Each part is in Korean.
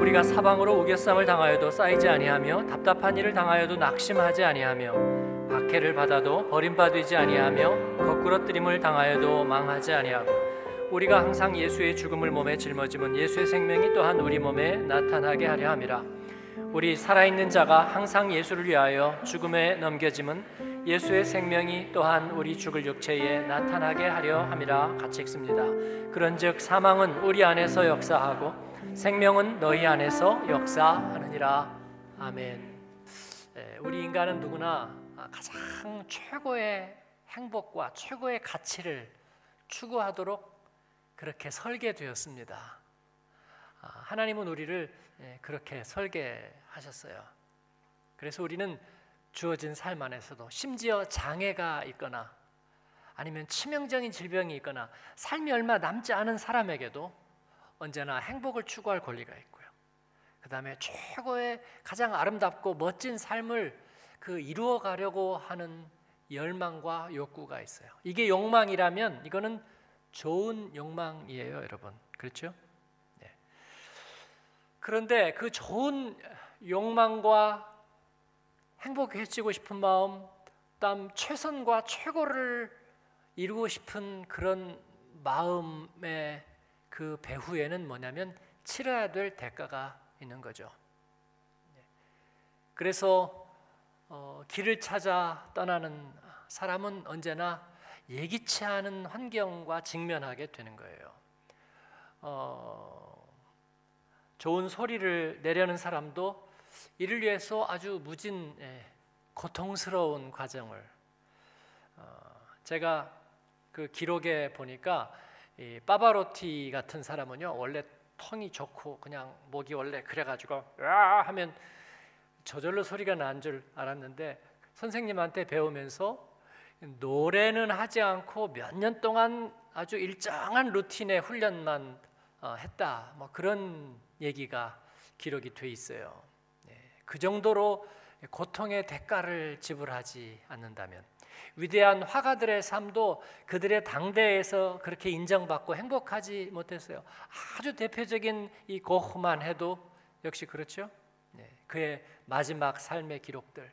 우리가 사방으로 우겨쌈을 당하여도 쌓이지 아니하며 답답한 일을 당하여도 낙심하지 아니하며 박해를 받아도 버림받지 아니하며 거꾸러뜨림을 당하여도 망하지 아니하고 우리가 항상 예수의 죽음을 몸에 짊어지면 예수의 생명이 또한 우리 몸에 나타나게 하려 함이라 우리 살아있는 자가 항상 예수를 위하여 죽음에 넘겨짐은 예수의 생명이 또한 우리 죽을 육체에 나타나게 하려 함이라 같이 읽습니다. 그런즉 사망은 우리 안에서 역사하고 생명은 너희 안에서 역사하느니라. 아멘. 예, 우리 인간은 누구나 가장 최고의 행복과 최고의 가치를 추구하도록 그렇게 설계되었습니다. 아, 하나님은 우리를 예, 그렇게 설계하셨어요. 그래서 우리는 주어진 삶 안에서도 심지어 장애가 있거나 아니면 치명적인 질병이 있거나 삶이 얼마 남지 않은 사람에게도 언제나 행복을 추구할 권리가 있고요. 그 다음에 최고의 가장 아름답고 멋진 삶을 그 이루어 가려고 하는 열망과 욕구가 있어요. 이게 욕망이라면 이거는 좋은 욕망이에요, 여러분. 그렇죠? 네. 그런데 그 좋은 욕망과 행복해지고 싶은 마음, 다음 최선과 최고를 이루고 싶은 그런 마음의 그 배후에는 뭐냐면 치러야 될 대가가 있는 거죠. 네. 그래서 어, 길을 찾아 떠나는 사람은 언제나 예기치 않은 환경과 직면하게 되는 거예요. 어, 좋은 소리를 내려는 사람도 이를 위해서 아주 무진 예, 고통스러운 과정을 어, 제가 그 기록에 보니까 빠바로티 같은 사람은요 원래 텅이 좋고 그냥 목이 원래 그래가지고 야 하면 저절로 소리가 난 줄 알았는데 선생님한테 배우면서 노래는 하지 않고 몇 년 동안 아주 일정한 루틴의 훈련만 어, 했다. 뭐 그런 얘기가 기록이 돼 있어요. 네, 그 정도로 고통의 대가를 지불하지 않는다면 위대한 화가들의 삶도 그들의 당대에서 그렇게 인정받고 행복하지 못했어요. 아주 대표적인 이 고흐만 해도 역시 그렇죠. 네, 그의 마지막 삶의 기록들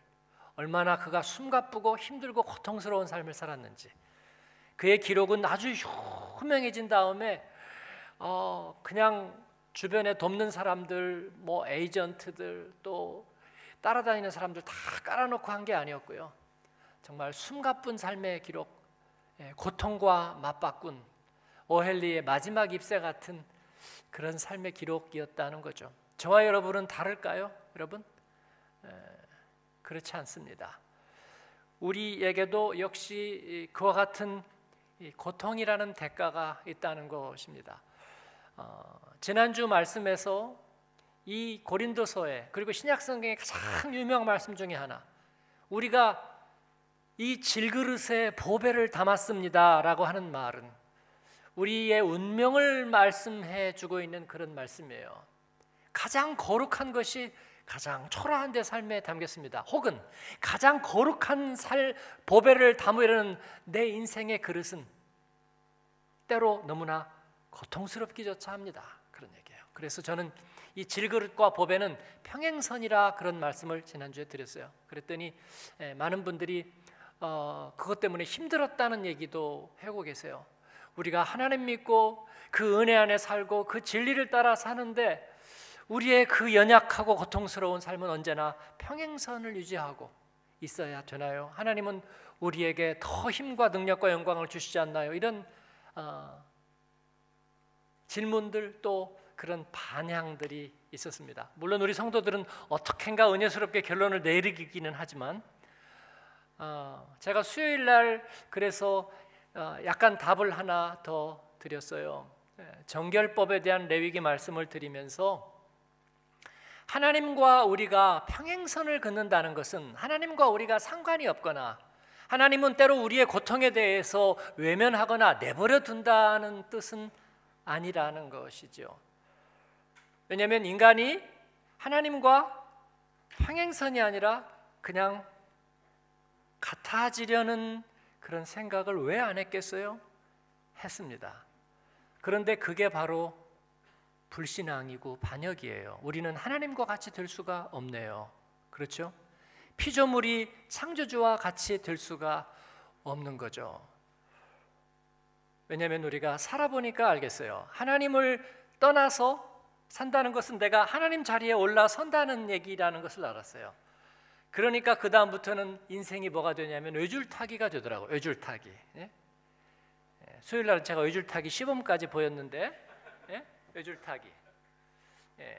얼마나 그가 숨가쁘고 힘들고 고통스러운 삶을 살았는지 그의 기록은 아주 유명해진 다음에 어 그냥 주변에 돕는 사람들 뭐 에이전트들 또 따라다니는 사람들 다 깔아놓고 한 게 아니었고요 정말 숨가쁜 삶의 기록 예, 고통과 맞바꾼 오헬리의 마지막 입새 같은 그런 삶의 기록이었다는 거죠 저와 여러분은 다를까요 여러분? 그렇지 않습니다. 우리에게도 역시 그와 같은 고통이라는 대가가 있다는 것입니다. 어, 지난주 말씀에서 이 고린도서에 그리고 신약 성경의 가장 유명한 말씀 중에 하나 우리가 이 질그릇에 보배를 담았습니다라고 하는 말은 우리의 운명을 말씀해 주고 있는 그런 말씀이에요. 가장 거룩한 것이 가장 초라한 데 삶에 담겼습니다. 혹은 가장 거룩한 살 보배를 담으려는 내 인생의 그릇은 때로 너무나 고통스럽기조차 합니다. 그런 얘기예요. 그래서 저는 이 질그릇과 보배는 평행선이라 그런 말씀을 지난주에 드렸어요. 그랬더니 예, 많은 분들이 어, 그것 때문에 힘들었다는 얘기도 하고 계세요. 우리가 하나님 믿고 그 은혜 안에 살고 그 진리를 따라 사는데 우리의 그 연약하고 고통스러운 삶은 언제나 평행선을 유지하고 있어야 되나요? 하나님은 우리에게 더 힘과 능력과 영광을 주시지 않나요? 이런 어, 질문들 또 그런 반향들이 있었습니다. 물론 우리 성도들은 어떻게인가 은혜스럽게 결론을 내리기는 하지만 어, 제가 수요일 날 그래서 어, 약간 답을 하나 더 드렸어요. 예, 정결법에 대한 레위기 말씀을 드리면서 하나님과 우리가 평행선을 긋는다는 것은 하나님과 우리가 상관이 없거나 하나님은 때로 우리의 고통에 대해서 외면하거나 내버려 둔다는 뜻은 아니라는 것이죠. 왜냐하면 인간이 하나님과 평행선이 아니라 그냥 같아지려는 그런 생각을 왜 안 했겠어요? 했습니다. 그런데 그게 바로 불신앙이고 반역이에요. 우리는 하나님과 같이 될 수가 없네요. 그렇죠? 피조물이 창조주와 같이 될 수가 없는 거죠. 왜냐하면 우리가 살아보니까 알겠어요. 하나님을 떠나서 산다는 것은 내가 하나님 자리에 올라선다는 얘기라는 것을 알았어요. 그러니까 그 다음부터는 인생이 뭐가 되냐면 외줄타기가 되더라고요. 외줄타기. 예? 예, 수요일 날 제가 외줄타기 시범까지 보였는데 예? 외줄타기. 예.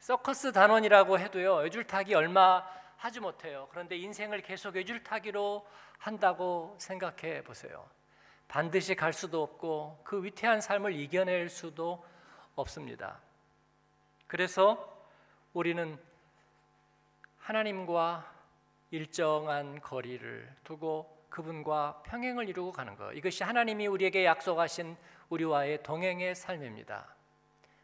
서커스 단원이라고 해도요. 외줄타기 얼마 하지 못해요. 그런데 인생을 계속 외줄타기로 한다고 생각해 보세요. 반드시 갈 수도 없고 그 위태한 삶을 이겨낼 수도 없습니다. 그래서 우리는 하나님과 일정한 거리를 두고 그분과 평행을 이루고 가는 것. 이것이 하나님이 우리에게 약속하신 우리와의 동행의 삶입니다.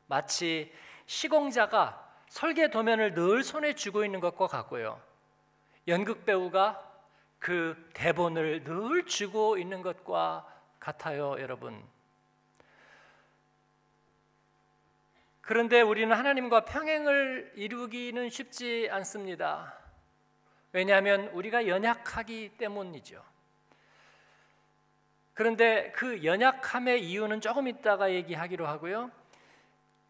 마치 시공자가 설계 도면을 늘 손에 쥐고 있는 것과 같고요. 연극 배우가 그 대본을 늘 쥐고 있는 것과 같아요, 여러분. 그런데 우리는 하나님과 평행을 이루기는 쉽지 않습니다. 왜냐하면 우리가 연약하기 때문이죠. 그런데 그 연약함의 이유는 조금 있다가 얘기하기로 하고요.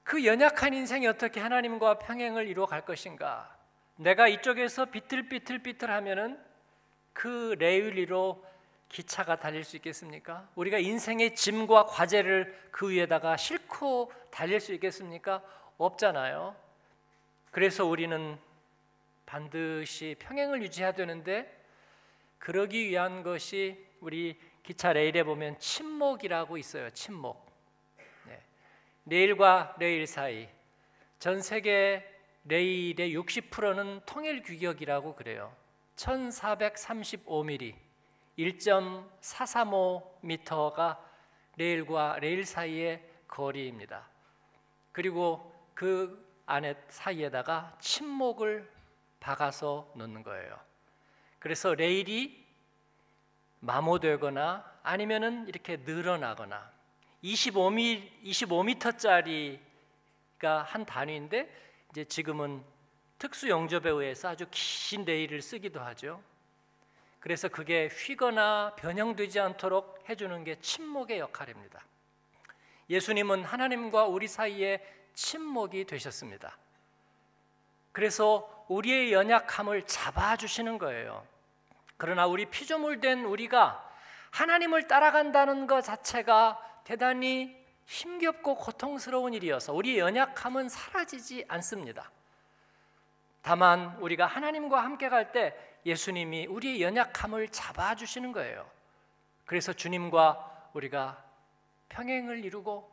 그 연약한 인생이 어떻게 하나님과 평행을 이루어 갈 것인가? 내가 이쪽에서 비틀비틀비틀 하면은 그 레일리로 기차가 달릴 수 있겠습니까? 우리가 인생의 짐과 과제를 그 위에다가 싣고 달릴 수 있겠습니까? 없잖아요. 그래서 우리는 반드시 평행을 유지해야 되는데 그러기 위한 것이 우리 기차 레일에 보면 침목이라고 있어요. 침목. 네. 레일과 레일 사이 전 세계 레일의 60%는 통일 규격이라고 그래요. 1435mm 1.435m가 레일과 레일 사이의 거리입니다. 그리고 그 안에 사이에다가 침목을 박아서 놓는 거예요. 그래서 레일이 마모되거나 아니면은 이렇게 늘어나거나 25m 25m짜리가 한 단위인데 이제 지금은 특수 영접에 의해서 아주 긴 레일을 쓰기도 하죠. 그래서 그게 휘거나 변형되지 않도록 해주는 게 침묵의 역할입니다. 예수님은 하나님과 우리 사이에 침묵이 되셨습니다. 그래서 우리의 연약함을 잡아주시는 거예요. 그러나 우리 피조물된 우리가 하나님을 따라간다는 것 자체가 대단히 힘겹고 고통스러운 일이어서 우리의 연약함은 사라지지 않습니다. 다만 우리가 하나님과 함께 갈 때 예수님이 우리의 연약함을 잡아주시는 거예요. 그래서 주님과 우리가 평행을 이루고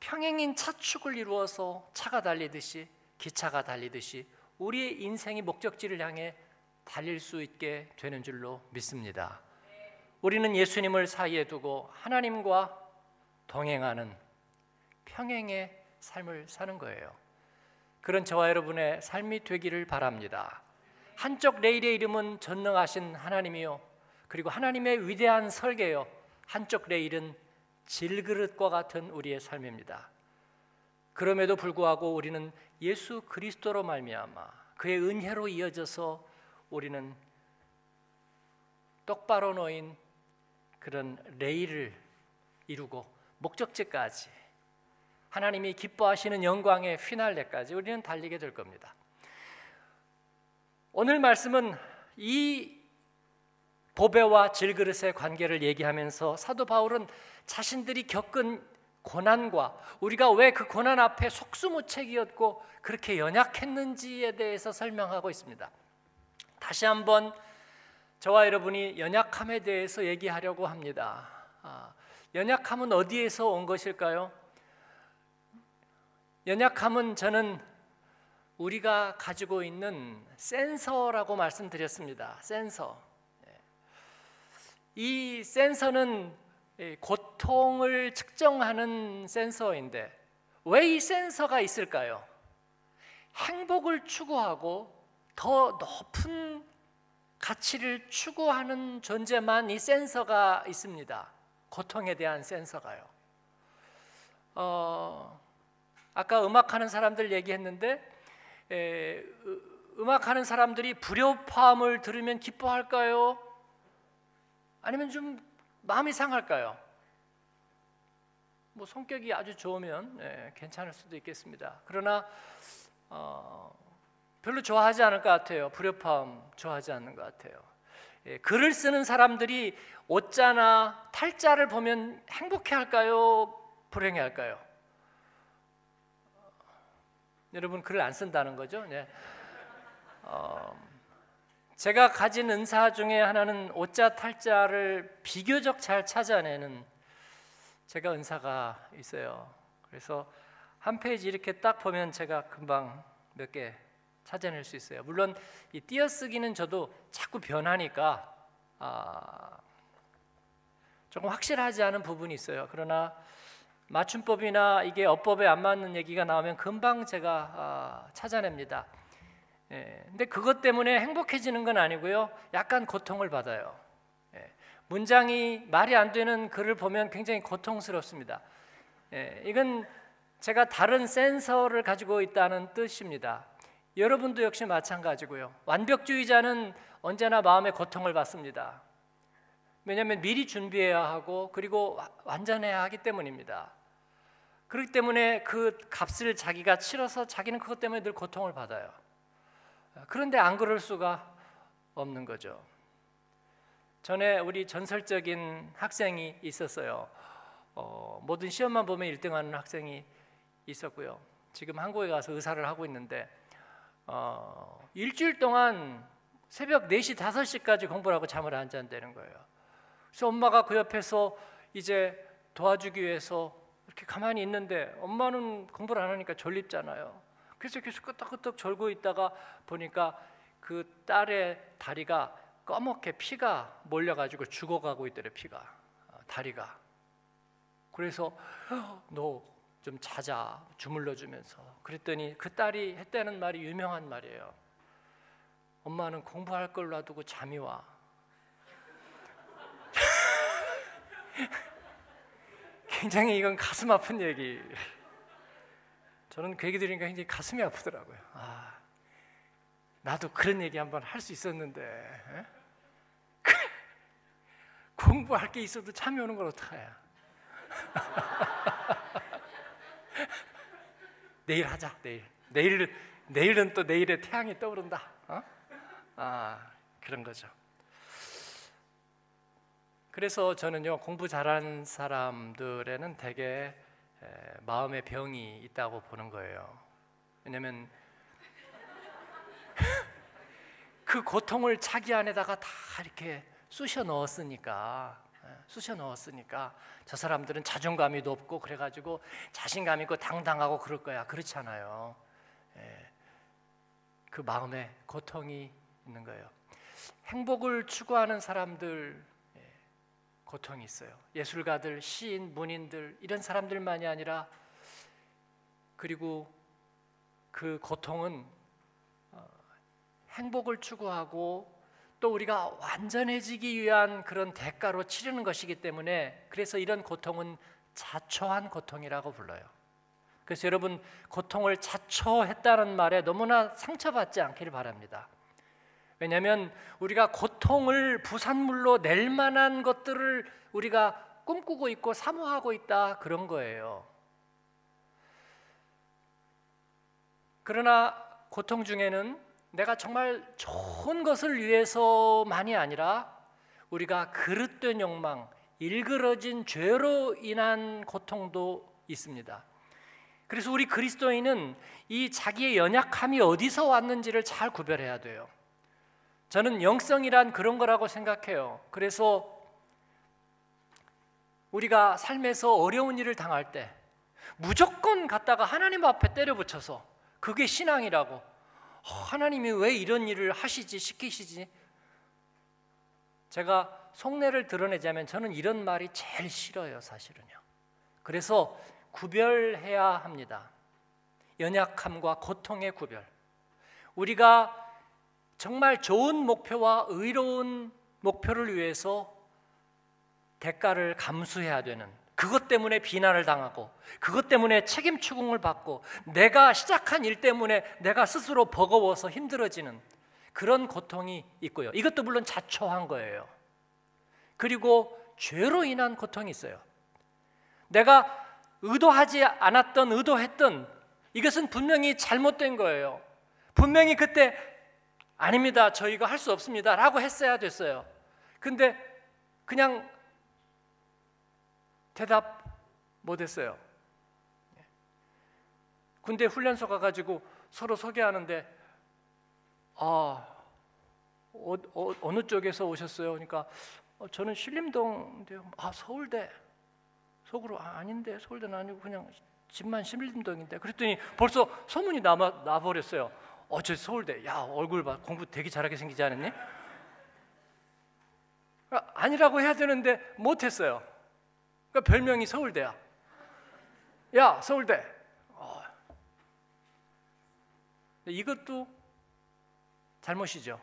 평행인 차축을 이루어서 차가 달리듯이 기차가 달리듯이 우리의 인생의 목적지를 향해 달릴 수 있게 되는 줄로 믿습니다. 우리는 예수님을 사이에 두고 하나님과 동행하는 평행의 삶을 사는 거예요. 그런 저와 여러분의 삶이 되기를 바랍니다. 한쪽 레일의 이름은 전능하신 하나님이요. 그리고 하나님의 위대한 설계요. 한쪽 레일은 질그릇과 같은 우리의 삶입니다. 그럼에도 불구하고 우리는 예수 그리스도로 말미암아 그의 은혜로 이어져서 우리는 똑바로 놓인 그런 레일을 이루고 목적지까지 하나님이 기뻐하시는 영광의 휘날레까지 우리는 달리게 될 겁니다. 오늘 말씀은 이 보배와 질그릇의 관계를 얘기하면서 사도 바울은 자신들이 겪은 고난과 우리가 왜 그 고난 앞에 속수무책이었고 그렇게 연약했는지에 대해서 설명하고 있습니다. 다시 한번 저와 여러분이 연약함에 대해서 얘기하려고 합니다. 아, 연약함은 어디에서 온 것일까요? 연약함은 저는 우리가 가지고 있는 센서라고 말씀드렸습니다. 센서. 예. 이 센서는 고통을 측정하는 센서인데 왜 이 센서가 있을까요? 행복을 추구하고 더 높은 가치를 추구하는 존재만 이 센서가 있습니다. 고통에 대한 센서가요. 어, 아까 음악하는 사람들 얘기했는데 에, 음악하는 사람들이 불협화음을 들으면 기뻐할까요? 아니면 좀 마음이 상할까요? 뭐 성격이 아주 좋으면 예, 괜찮을 수도 있겠습니다. 그러나 어, 별로 좋아하지 않을 것 같아요. 불협화음 좋아하지 않는 것 같아요. 예, 글을 쓰는 사람들이 옷자나 탈자를 보면 행복해할까요? 불행해할까요? 여러분 글을 안 쓴다는 거죠? 네. 어, 제가 가진 은사 중에 하나는 옷자 탈자를 비교적 잘 찾아내는 제가 은사가 있어요. 그래서 한 페이지 이렇게 딱 보면 제가 금방 몇 개 찾아낼 수 있어요. 물론 이 띄어쓰기는 저도 자꾸 변하니까 아, 조금 확실하지 않은 부분이 있어요. 그러나 맞춤법이나 이게 어법에 안 맞는 얘기가 나오면 금방 제가 아, 찾아냅니다. 예, 근데 그것 때문에 행복해지는 건 아니고요. 약간 고통을 받아요. 문장이 말이 안 되는 글을 보면 굉장히 고통스럽습니다. 예, 이건 제가 다른 센서를 가지고 있다는 뜻입니다. 여러분도 역시 마찬가지고요. 완벽주의자는 언제나 마음의 고통을 받습니다. 왜냐하면 미리 준비해야 하고 그리고 완전해야 하기 때문입니다. 그렇기 때문에 그 값을 자기가 치러서 자기는 그것 때문에 늘 고통을 받아요. 그런데 안 그럴 수가 없는 거죠. 전에 우리 전설적인 학생이 있었어요. 어, 모든 시험만 보면 1등하는 학생이 있었고요. 지금 한국에 가서 의사를 하고 있는데 어, 일주일 동안 새벽 4시 5시까지 공부를 하고 잠을 안 잔다는 거예요. 그래서 엄마가 그 옆에서 이제 도와주기 위해서 이렇게 가만히 있는데 엄마는 공부를 안 하니까 졸립잖아요. 그래서 계속 끄덕끄덕 졸고 있다가 보니까 그 딸의 다리가 꺼멓게 피가 몰려가지고 죽어가고 있더래 피가. 어, 다리가. 그래서 너 좀 자자 주물러 주면서. 그랬더니 그 딸이 했다는 말이 유명한 말이에요. 엄마는 공부할 걸 놔두고 잠이 와. 굉장히 이건 가슴 아픈 얘기 저는 그 얘기 들으니까 굉장히 가슴이 아프더라고요 아, 나도 그런 얘기 한번 할 수 있었는데 에? 공부할 게 있어도 잠이 오는 걸 어떡해요? 내일 하자. 내일. 내일 내일은 또 내일의 태양이 떠오른다. 어? 아 그런 거죠. 그래서 저는요 공부 잘하는 사람들에는 대개 마음의 병이 있다고 보는 거예요. 왜냐하면 그 고통을 자기 안에다가 다 이렇게 쑤셔 넣었으니까 예, 쑤셔 넣었으니까 저 사람들은 자존감이 높고 그래가지고 자신감 있고 당당하고 그럴 거야 그렇잖아요. 예, 그 마음에 고통이 있는 거예요. 행복을 추구하는 사람들 예, 고통이 있어요. 예술가들, 시인, 문인들 이런 사람들만이 아니라 그리고 그 고통은 어, 행복을 추구하고 또 우리가 완전해지기 위한 그런 대가로 치르는 것이기 때문에 그래서 이런 고통은 자초한 고통이라고 불러요. 그래서 여러분 고통을 자초했다는 말에 너무나 상처받지 않기를 바랍니다. 왜냐하면 우리가 고통을 부산물로 낼 만한 것들을 우리가 꿈꾸고 있고 사모하고 있다 그런 거예요. 그러나 고통 중에는 내가 정말 좋은 것을 위해서만이 아니라 우리가 그릇된 욕망, 일그러진 죄로 인한 고통도 있습니다. 그래서 우리 그리스도인은 이 자기의 연약함이 어디서 왔는지를 잘 구별해야 돼요. 저는 영성이란 그런 거라고 생각해요. 그래서 우리가 삶에서 어려운 일을 당할 때 무조건 갔다가 하나님 앞에 때려 붙여서 그게 신앙이라고 하나님이 왜 이런 일을 하시지 시키시지? 제가 속내를 드러내자면 저는 이런 말이 제일 싫어요, 사실은요. 그래서 구별해야 합니다. 연약함과 고통의 구별. 우리가 정말 좋은 목표와 의로운 목표를 위해서 대가를 감수해야 되는 그것 때문에 비난을 당하고 그것 때문에 책임 추궁을 받고 내가 시작한 일 때문에 내가 스스로 버거워서 힘들어지는 그런 고통이 있고요. 이것도 물론 자초한 거예요. 그리고 죄로 인한 고통이 있어요. 내가 의도하지 않았던 의도했던 이것은 분명히 잘못된 거예요. 분명히 그때 아닙니다. 저희가 할 수 없습니다 라고 했어야 됐어요. 근데 그냥 대답 못 했어요. 군대 훈련소 가가지고 서로 소개하는데 아 어, 어, 느 쪽에서 오셨어요? 그러니까 어, 저는 신림동인데요. 아 서울대 속으로 아, 아닌데 서울대는 아니고 그냥 집만 신림동인데 그랬더니 벌써 소문이 남아 나버렸어요. 어저 서울대 야 얼굴 봐 공부 되게 잘하게 생기지 않았니? 아, 아니라고 해야 되는데 못했어요. 그러니까 별명이 서울대야. 야, 서울대. 어. 이것도 잘못이죠.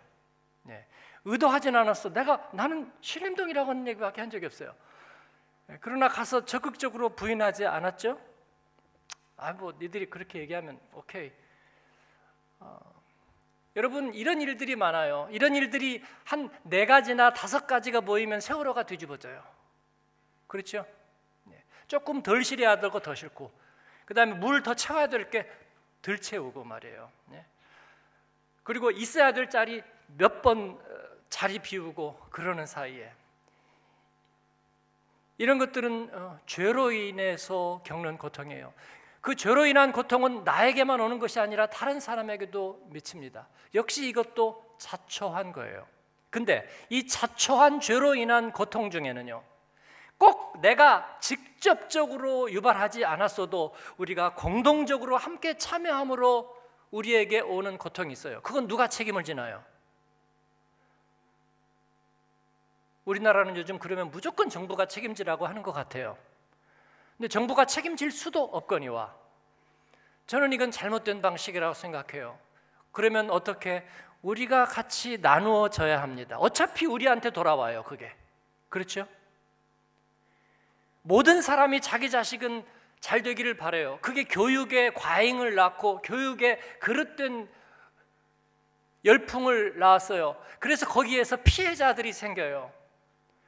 네. 의도하진 않았어. 내가 나는 신림동이라고 하는 얘기밖에 한 적이 없어요. 네. 그러나 가서 적극적으로 부인하지 않았죠. 아, 뭐 니들이 그렇게 얘기하면 오케이. 어. 여러분 이런 일들이 많아요. 이런 일들이 한 네 가지나 다섯 가지가 모이면 세월호가 뒤집어져요. 그렇죠? 네. 조금 덜 실해야 되고 더 싫고 그 다음에 물 더 채워야 될 게 덜 채우고 말이에요 네. 그리고 있어야 될 자리 몇번 어, 자리 비우고 그러는 사이에 이런 것들은 어, 죄로 인해서 겪는 고통이에요 그 죄로 인한 고통은 나에게만 오는 것이 아니라 다른 사람에게도 미칩니다 역시 이것도 자초한 거예요 근데 이 자초한 죄로 인한 고통 중에는요 꼭 내가 직접적으로 유발하지 않았어도 우리가 공동적으로 함께 참여함으로 우리에게 오는 고통이 있어요. 그건 누가 책임을 지나요? 우리나라는 요즘 그러면 무조건 정부가 책임지라고 하는 것 같아요. 근데 정부가 책임질 수도 없거니와 저는 이건 잘못된 방식이라고 생각해요. 그러면 어떻게 우리가 같이 나누어져야 합니다. 어차피 우리한테 돌아와요, 그게. 그렇죠? 모든 사람이 자기 자식은 잘 되기를 바래요. 그게 교육의 과잉을 낳고 교육의 그릇된 열풍을 낳았어요. 그래서 거기에서 피해자들이 생겨요.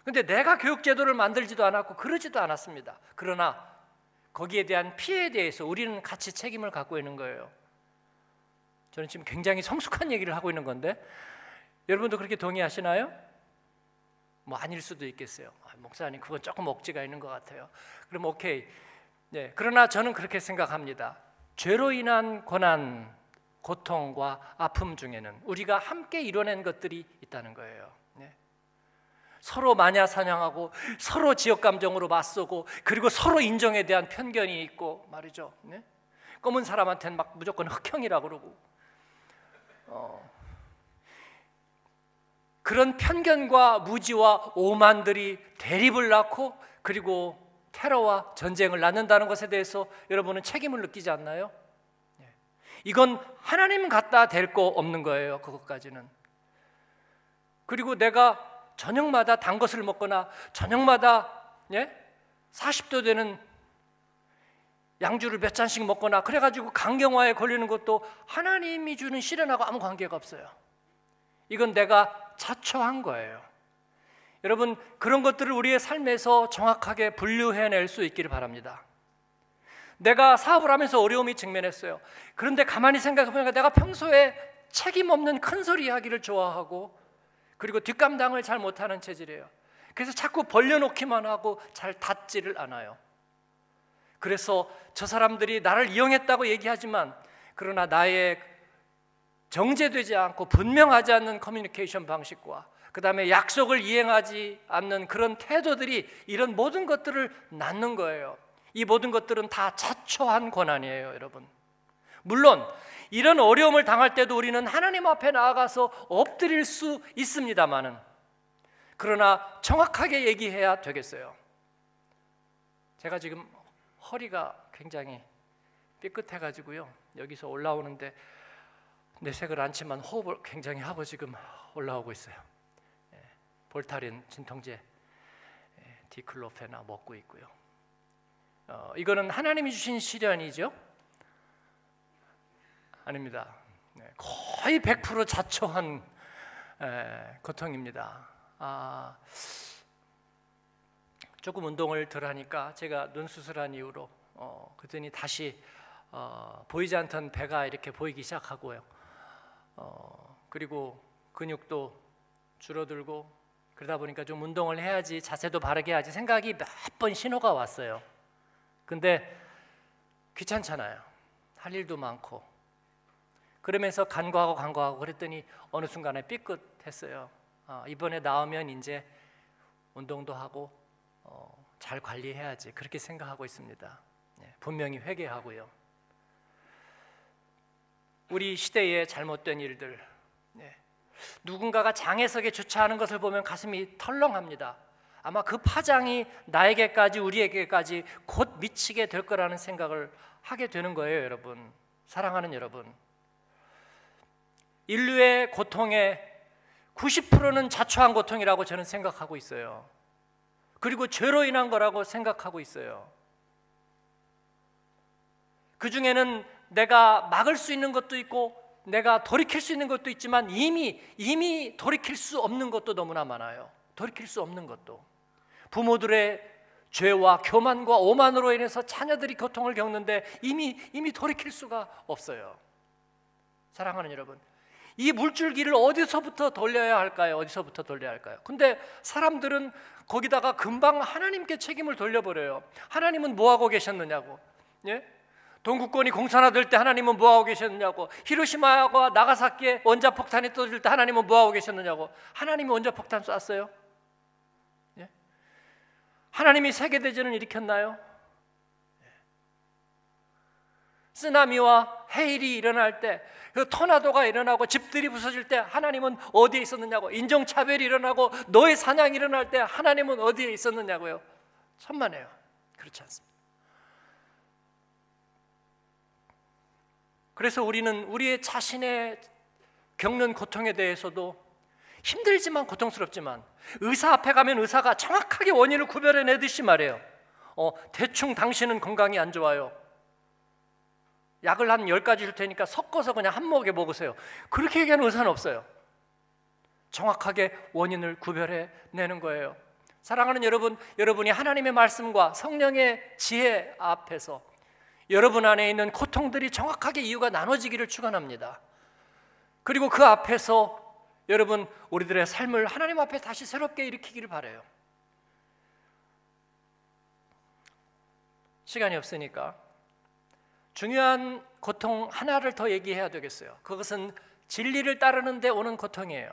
근데 내가 교육 제도를 만들지도 않았고 그러지도 않았습니다. 그러나 거기에 대한 피해에 대해서 우리는 같이 책임을 갖고 있는 거예요. 저는 지금 굉장히 성숙한 얘기를 하고 있는 건데 여러분도 그렇게 동의하시나요? 뭐 아닐 수도 있겠어요. 아, 목사님 그건 조금 억지가 있는 것 같아요. 그럼 오케이. 네. 그러나 저는 그렇게 생각합니다. 죄로 인한 고난, 고통과 아픔 중에는 우리가 함께 이뤄낸 것들이 있다는 거예요. 네. 서로 마냐 사냥하고 서로 지역 감정으로 맞서고 그리고 서로 인정에 대한 편견이 있고 말이죠. 네? 검은 사람한테는 막 무조건 흑형이라 그러고 어, 그런 편견과 무지와 오만들이 대립을 낳고 그리고 테러와 전쟁을 낳는다는 것에 대해서 여러분은 책임을 느끼지 않나요? 예. 이건 하나님 갖다 될거 없는 거예요. 그것까지는. 그리고 내가 저녁마다 단 것을 먹거나 저녁마다 예? 40도 되는 양주를 몇 잔씩 먹거나 그래가지고 강경화에 걸리는 것도 하나님이 주는 시련하고 아무 관계가 없어요. 이건 내가 자초한 거예요. 여러분 그런 것들을 우리의 삶에서 정확하게 분류해낼 수 있기를 바랍니다. 내가 사업을 하면서 어려움이 직면했어요. 그런데 가만히 생각해 보니까 내가 평소에 책임 없는 큰 소리 하기를 좋아하고 그리고 뒷감당을 잘 못하는 체질이에요. 그래서 자꾸 벌려놓기만 하고 잘 닫지를 않아요. 그래서 저 사람들이 나를 이용했다고 얘기하지만 그러나 나의 정제되지 않고 분명하지 않는 커뮤니케이션 방식과 그 다음에 약속을 이행하지 않는 그런 태도들이 이런 모든 것들을 낳는 거예요. 이 모든 것들은 다 자초한 권한이에요, 여러분. 물론 이런 어려움을 당할 때도 우리는 하나님 앞에 나아가서 엎드릴 수 있습니다만은 그러나 정확하게 얘기해야 되겠어요. 제가 지금 허리가 굉장히 삐끗해 가지고요. 여기서 올라오는데 내색을 않지만 호흡을 굉장히 하고 지금 올라오고 있어요. 예, 볼타린 진통제 예, 디클로페나 먹고 있고요. 어, 이거는 하나님이 주신 시련이죠? 아닙니다. 네, 거의 100% 자초한 에, 고통입니다. 아, 조금 운동을 덜 하니까 제가 눈 수술한 이후로 어, 그랬더니 다시 어, 보이지 않던 배가 이렇게 보이기 시작하고요. 어, 그리고 근육도 줄어들고 그러다 보니까 좀 운동을 해야지 자세도 바르게 해야지 생각이 몇 번 신호가 왔어요. 근데 귀찮잖아요. 할 일도 많고 그러면서 간과하고 간과하고 그랬더니 어느 순간에 삐끗했어요. 어, 이번에 나오면 이제 운동도 하고 어, 잘 관리해야지 그렇게 생각하고 있습니다. 네, 분명히 회개하고요. 우리 시대의 잘못된 일들, 네, 누군가가 장애석에 주차하는 것을 보면 가슴이 털렁합니다. 아마 그 파장이 나에게까지 우리에게까지 곧 미치게 될 거라는 생각을 하게 되는 거예요, 여러분. 사랑하는 여러분. 인류의 고통의 90%는 자초한 고통이라고 저는 생각하고 있어요. 그리고 죄로 인한 거라고 생각하고 있어요. 그 중에는 내가 막을 수 있는 것도 있고 내가 돌이킬 수 있는 것도 있지만 이미 이미 돌이킬 수 없는 것도 너무나 많아요. 돌이킬 수 없는 것도 부모들의 죄와 교만과 오만으로 인해서 자녀들이 고통을 겪는데 이미 이미 돌이킬 수가 없어요. 사랑하는 여러분, 이 물줄기를 어디서부터 돌려야 할까요? 어디서부터 돌려야 할까요? 근데 사람들은 거기다가 금방 하나님께 책임을 돌려버려요. 하나님은 뭐 하고 계셨느냐고. 예? 동구권이 공산화될 때 하나님은 뭐 하고 계셨느냐고. 히로시마와 나가사키에 원자 폭탄이 터질 때 하나님은 뭐 하고 계셨느냐고. 하나님이 원자 폭탄 쐈어요? 예? 하나님이 세계 대전을 일으켰나요? 예. 쓰나미와 해일이 일어날 때, 그 토나도가 일어나고 집들이 부서질 때 하나님은 어디에 있었느냐고 인종차별이 일어나고 너의 사냥이 일어날 때 하나님은 어디에 있었느냐고요. 천만에요. 그렇지 않습니다. 그래서 우리는 우리의 자신의 겪는 고통에 대해서도 힘들지만 고통스럽지만 의사 앞에 가면 의사가 정확하게 원인을 구별해 내듯이 말해요. 어, 대충 당신은 건강이 안 좋아요. 약을 한 10가지 줄 테니까 섞어서 그냥 한 모에 먹으세요. 그렇게 얘기하는 의사는 없어요. 정확하게 원인을 구별해 내는 거예요. 사랑하는 여러분, 여러분이 하나님의 말씀과 성령의 지혜 앞에서 여러분 안에 있는 고통들이 정확하게 이유가 나눠지기를 축원합니다. 그리고 그 앞에서 여러분 우리들의 삶을 하나님 앞에 다시 새롭게 일으키기를 바래요. 시간이 없으니까 중요한 고통 하나를 더 얘기해야 되겠어요. 그것은 진리를 따르는데 오는 고통이에요.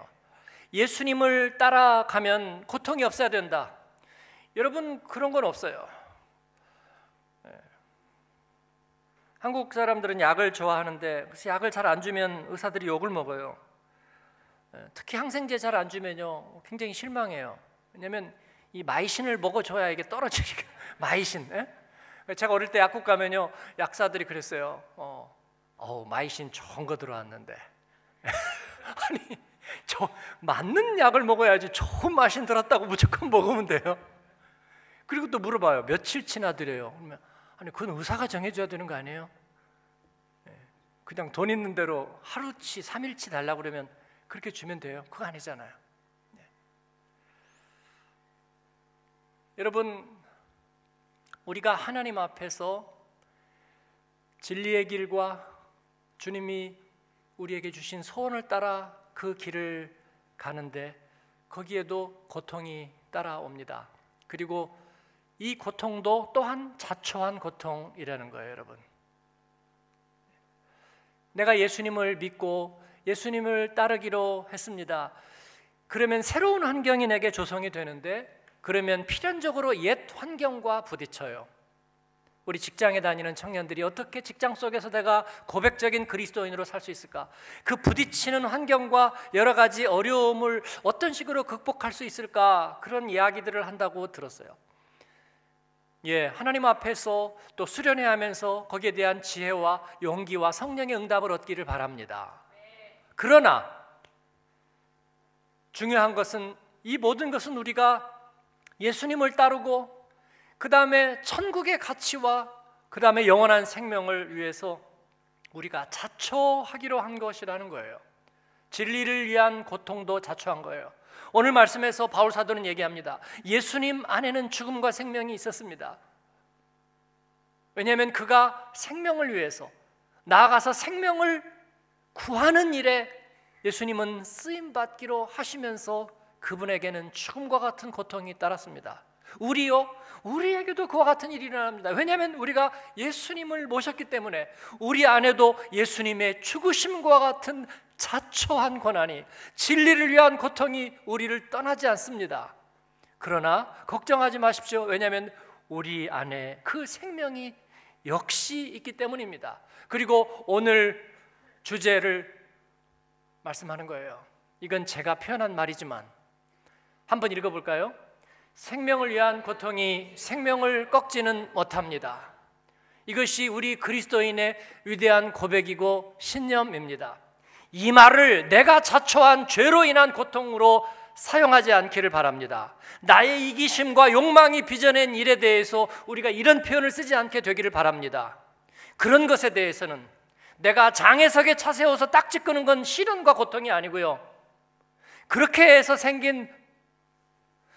예수님을 따라가면 고통이 없어야 된다. 여러분 그런 건 없어요. 한국 사람들은 약을 좋아하는데 그래서 약을 잘 안 주면 의사들이 욕을 먹어요. 예, 특히 항생제 잘 안 주면요 굉장히 실망해요. 왜냐하면 이 마이신을 먹어줘야 이게 떨어지니까 마이신. 예? 제가 어릴 때 약국 가면요 약사들이 그랬어요. 어, 어 마이신 좋은 거 들어왔는데 아니 저 맞는 약을 먹어야지 좋은 마신 들었다고 무조건 먹으면 돼요. 그리고 또 물어봐요 며칠치나 드려요. 그러면 아니 그건 의사가 정해줘야 되는 거 아니에요? 예, 그냥 돈 있는 대로 하루치, 삼일치 달라고 그러면 그렇게 주면 돼요. 그거 아니잖아요. 네. 여러분 우리가 하나님 앞에서 진리의 길과 주님이 우리에게 주신 소원을 따라 그 길을 가는데 거기에도 고통이 따라옵니다. 그리고 이 고통도 또한 자초한 고통이라는 거예요, 여러분. 내가 예수님을 믿고 예수님을 따르기로 했습니다. 그러면 새로운 환경이 내게 조성이 되는데 그러면 필연적으로 옛 환경과 부딪혀요. 우리 직장에 다니는 청년들이 어떻게 직장 속에서 내가 고백적인 그리스도인으로 살 수 있을까? 그 부딪히는 환경과 여러 가지 어려움을 어떤 식으로 극복할 수 있을까? 그런 이야기들을 한다고 들었어요. 예, 하나님 앞에서 또 수련회 하면서 거기에 대한 지혜와 용기와 성령의 응답을 얻기를 바랍니다. 그러나 중요한 것은 이 모든 것은 우리가 예수님을 따르고 그 다음에 천국의 가치와 그 다음에 영원한 생명을 위해서 우리가 자초하기로 한 것이라는 거예요. 진리를 위한 고통도 자초한 거예요. 오늘 말씀에서 바울 사도는 얘기합니다. 예수님 안에는 죽음과 생명이 있었습니다. 왜냐하면 그가 생명을 위해서 나아가서 생명을 구하는 일에 예수님은 쓰임 받기로 하시면서 그분에게는 죽음과 같은 고통이 따랐습니다. 우리요, 우리에게도 그와 같은 일이 일어납니다. 왜냐하면 우리가 예수님을 모셨기 때문에 우리 안에도 예수님의 죽으심과 같은 자초한 고난이 진리를 위한 고통이 우리를 떠나지 않습니다. 그러나 걱정하지 마십시오. 왜냐하면 우리 안에 그 생명이 역시 있기 때문입니다. 그리고 오늘 주제를 말씀하는 거예요. 이건 제가 표현한 말이지만 한번 읽어볼까요? 생명을 위한 고통이 생명을 꺾지는 못합니다. 이것이 우리 그리스도인의 위대한 고백이고 신념입니다. 이 말을 내가 자초한 죄로 인한 고통으로 사용하지 않기를 바랍니다. 나의 이기심과 욕망이 빚어낸 일에 대해서 우리가 이런 표현을 쓰지 않게 되기를 바랍니다. 그런 것에 대해서는 내가 장애석에 차 세워서 딱지 끄는 건 시련과 고통이 아니고요. 그렇게 해서 생긴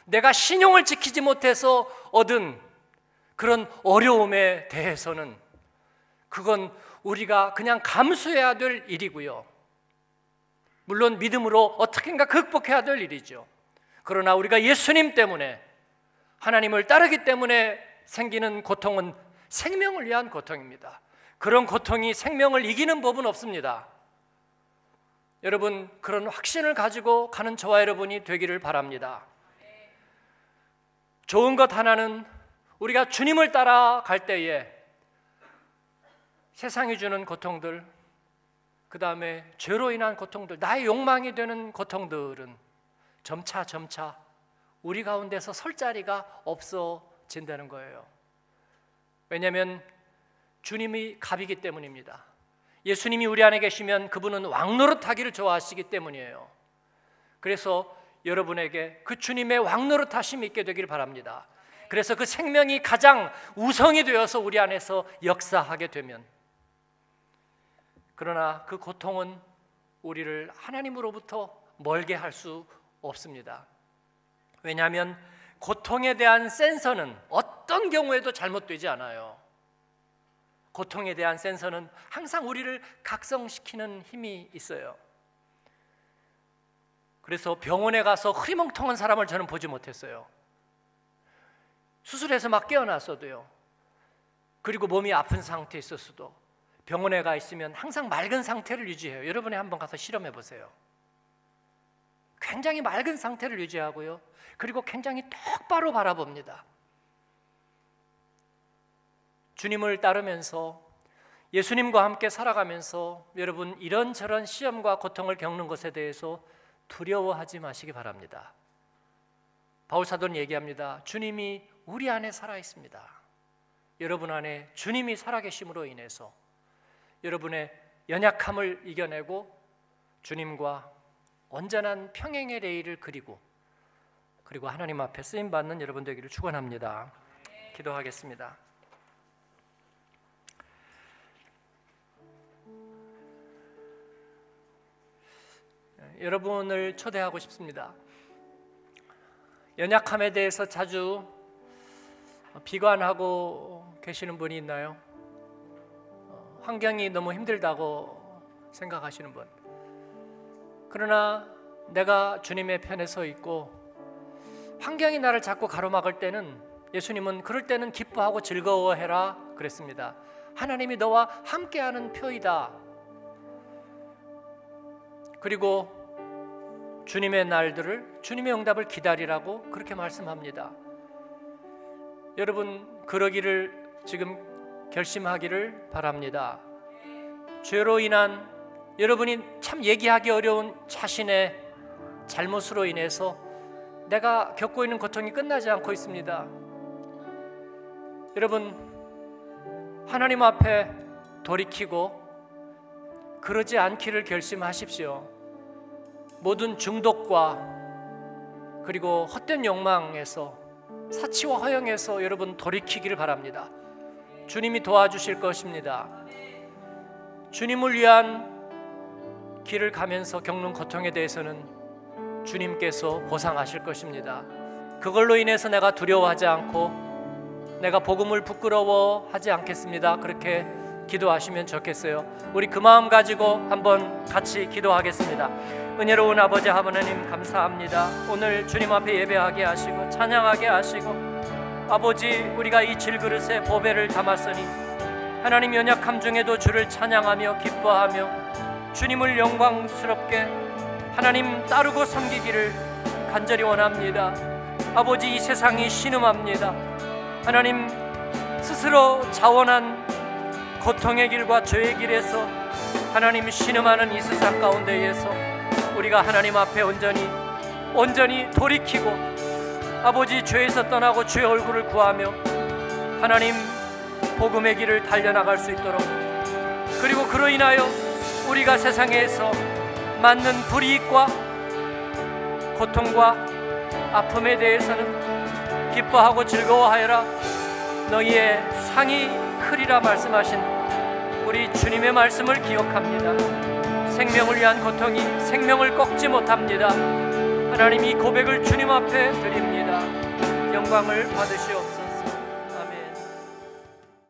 내가 신용을 지키지 못해서 얻은 그런 어려움에 대해서는 그건 우리가 그냥 감수해야 될 일이고요. 물론 믿음으로 어떻게인가 극복해야 될 일이죠. 그러나 우리가 예수님 때문에 하나님을 따르기 때문에 생기는 고통은 생명을 위한 고통입니다. 그런 고통이 생명을 이기는 법은 없습니다. 여러분 그런 확신을 가지고 가는 저와 여러분이 되기를 바랍니다. 좋은 것 하나는 우리가 주님을 따라갈 때에 세상이 주는 고통들, 그 다음에 죄로 인한 고통들, 나의 욕망이 되는 고통들은 점차 점차 우리 가운데서 설 자리가 없어진다는 거예요. 왜냐하면 주님이 갑이기 때문입니다. 예수님이 우리 안에 계시면 그분은 왕노릇하기를 좋아하시기 때문이에요. 그래서 여러분에게 그 주님의 왕노릇 하심이 있게 되기를 바랍니다. 그래서 그 생명이 가장 우성이 되어서 우리 안에서 역사하게 되면 그러나 그 고통은 우리를 하나님으로부터 멀게 할 수 없습니다. 왜냐하면 고통에 대한 센서는 어떤 경우에도 잘못되지 않아요. 고통에 대한 센서는 항상 우리를 각성시키는 힘이 있어요. 그래서 병원에 가서 흐리멍텅한 사람을 저는 보지 못했어요. 수술해서 막 깨어났어도요. 그리고 몸이 아픈 상태에 있었어도 병원에 가 있으면 항상 맑은 상태를 유지해요. 여러분이 한번 가서 실험해 보세요. 굉장히 맑은 상태를 유지하고요. 그리고 굉장히 똑바로 바라봅니다. 주님을 따르면서 예수님과 함께 살아가면서 여러분 이런저런 시험과 고통을 겪는 것에 대해서 두려워하지 마시기 바랍니다. 바울 사도는 얘기합니다. 주님이 우리 안에 살아 있습니다. 여러분 안에 주님이 살아 계심으로 인해서 여러분의 연약함을 이겨내고 주님과 온전한 평행의 레일을 그리고 그리고 하나님 앞에 쓰임 받는 여러분 되기를 축원합니다. 기도하겠습니다. 여러분을 초대하고 싶습니다. 연약함에 대해서 자주 비관하고 계시는 분이 있나요? 환경이 너무 힘들다고 생각하시는 분. 그러나 내가 주님의 편에 서 있고 환경이 나를 자꾸 가로막을 때는 예수님은 그럴 때는 기뻐하고 즐거워해라 그랬습니다. 하나님이 너와 함께하는 표이다. 그리고 주님의 날들을 주님의 응답을 기다리라고 그렇게 말씀합니다. 여러분 그러기를 지금 결심하기를 바랍니다. 죄로 인한 여러분이 참 얘기하기 어려운 자신의 잘못으로 인해서 내가 겪고 있는 고통이 끝나지 않고 있습니다. 여러분 하나님 앞에 돌이키고 그러지 않기를 결심하십시오. 모든 중독과 그리고 헛된 욕망에서 사치와 허영에서 여러분 돌이키기를 바랍니다. 주님이 도와주실 것입니다. 주님을 위한 길을 가면서 겪는 고통에 대해서는 주님께서 보상하실 것입니다. 그걸로 인해서 내가 두려워하지 않고 내가 복음을 부끄러워하지 않겠습니다. 그렇게 기도하시면 좋겠어요. 우리 그 마음 가지고 한번 같이 기도하겠습니다. 은혜로운 아버지 하나님 감사합니다. 오늘 주님 앞에 예배하게 하시고 찬양하게 하시고 아버지 우리가 이 질그릇에 보배를 담았으니 하나님 연약함 중에도 주를 찬양하며 기뻐하며 주님을 영광스럽게 하나님 따르고 섬기기를 간절히 원합니다. 아버지 이 세상이 신음합니다. 하나님 스스로 자원한 고통의 길과 죄의 길에서 하나님 신음하는 이 세상 가운데에서 우리가 하나님 앞에 온전히 온전히 돌이키고 아버지 죄에서 떠나고 주의 얼굴을 구하며 하나님 복음의 길을 달려나갈 수 있도록 그리고 그로 인하여 우리가 세상에서 맞는 불이익과 고통과 아픔에 대해서는 기뻐하고 즐거워하여라 너희의 상이 크리라 말씀하신 우리 주님의 말씀을 기억합니다. 생명을 위한 고통이 생명을 꺾지 못합니다. 하나님 이 고백을 주님 앞에 드립니다. 영광을 받으시옵소서.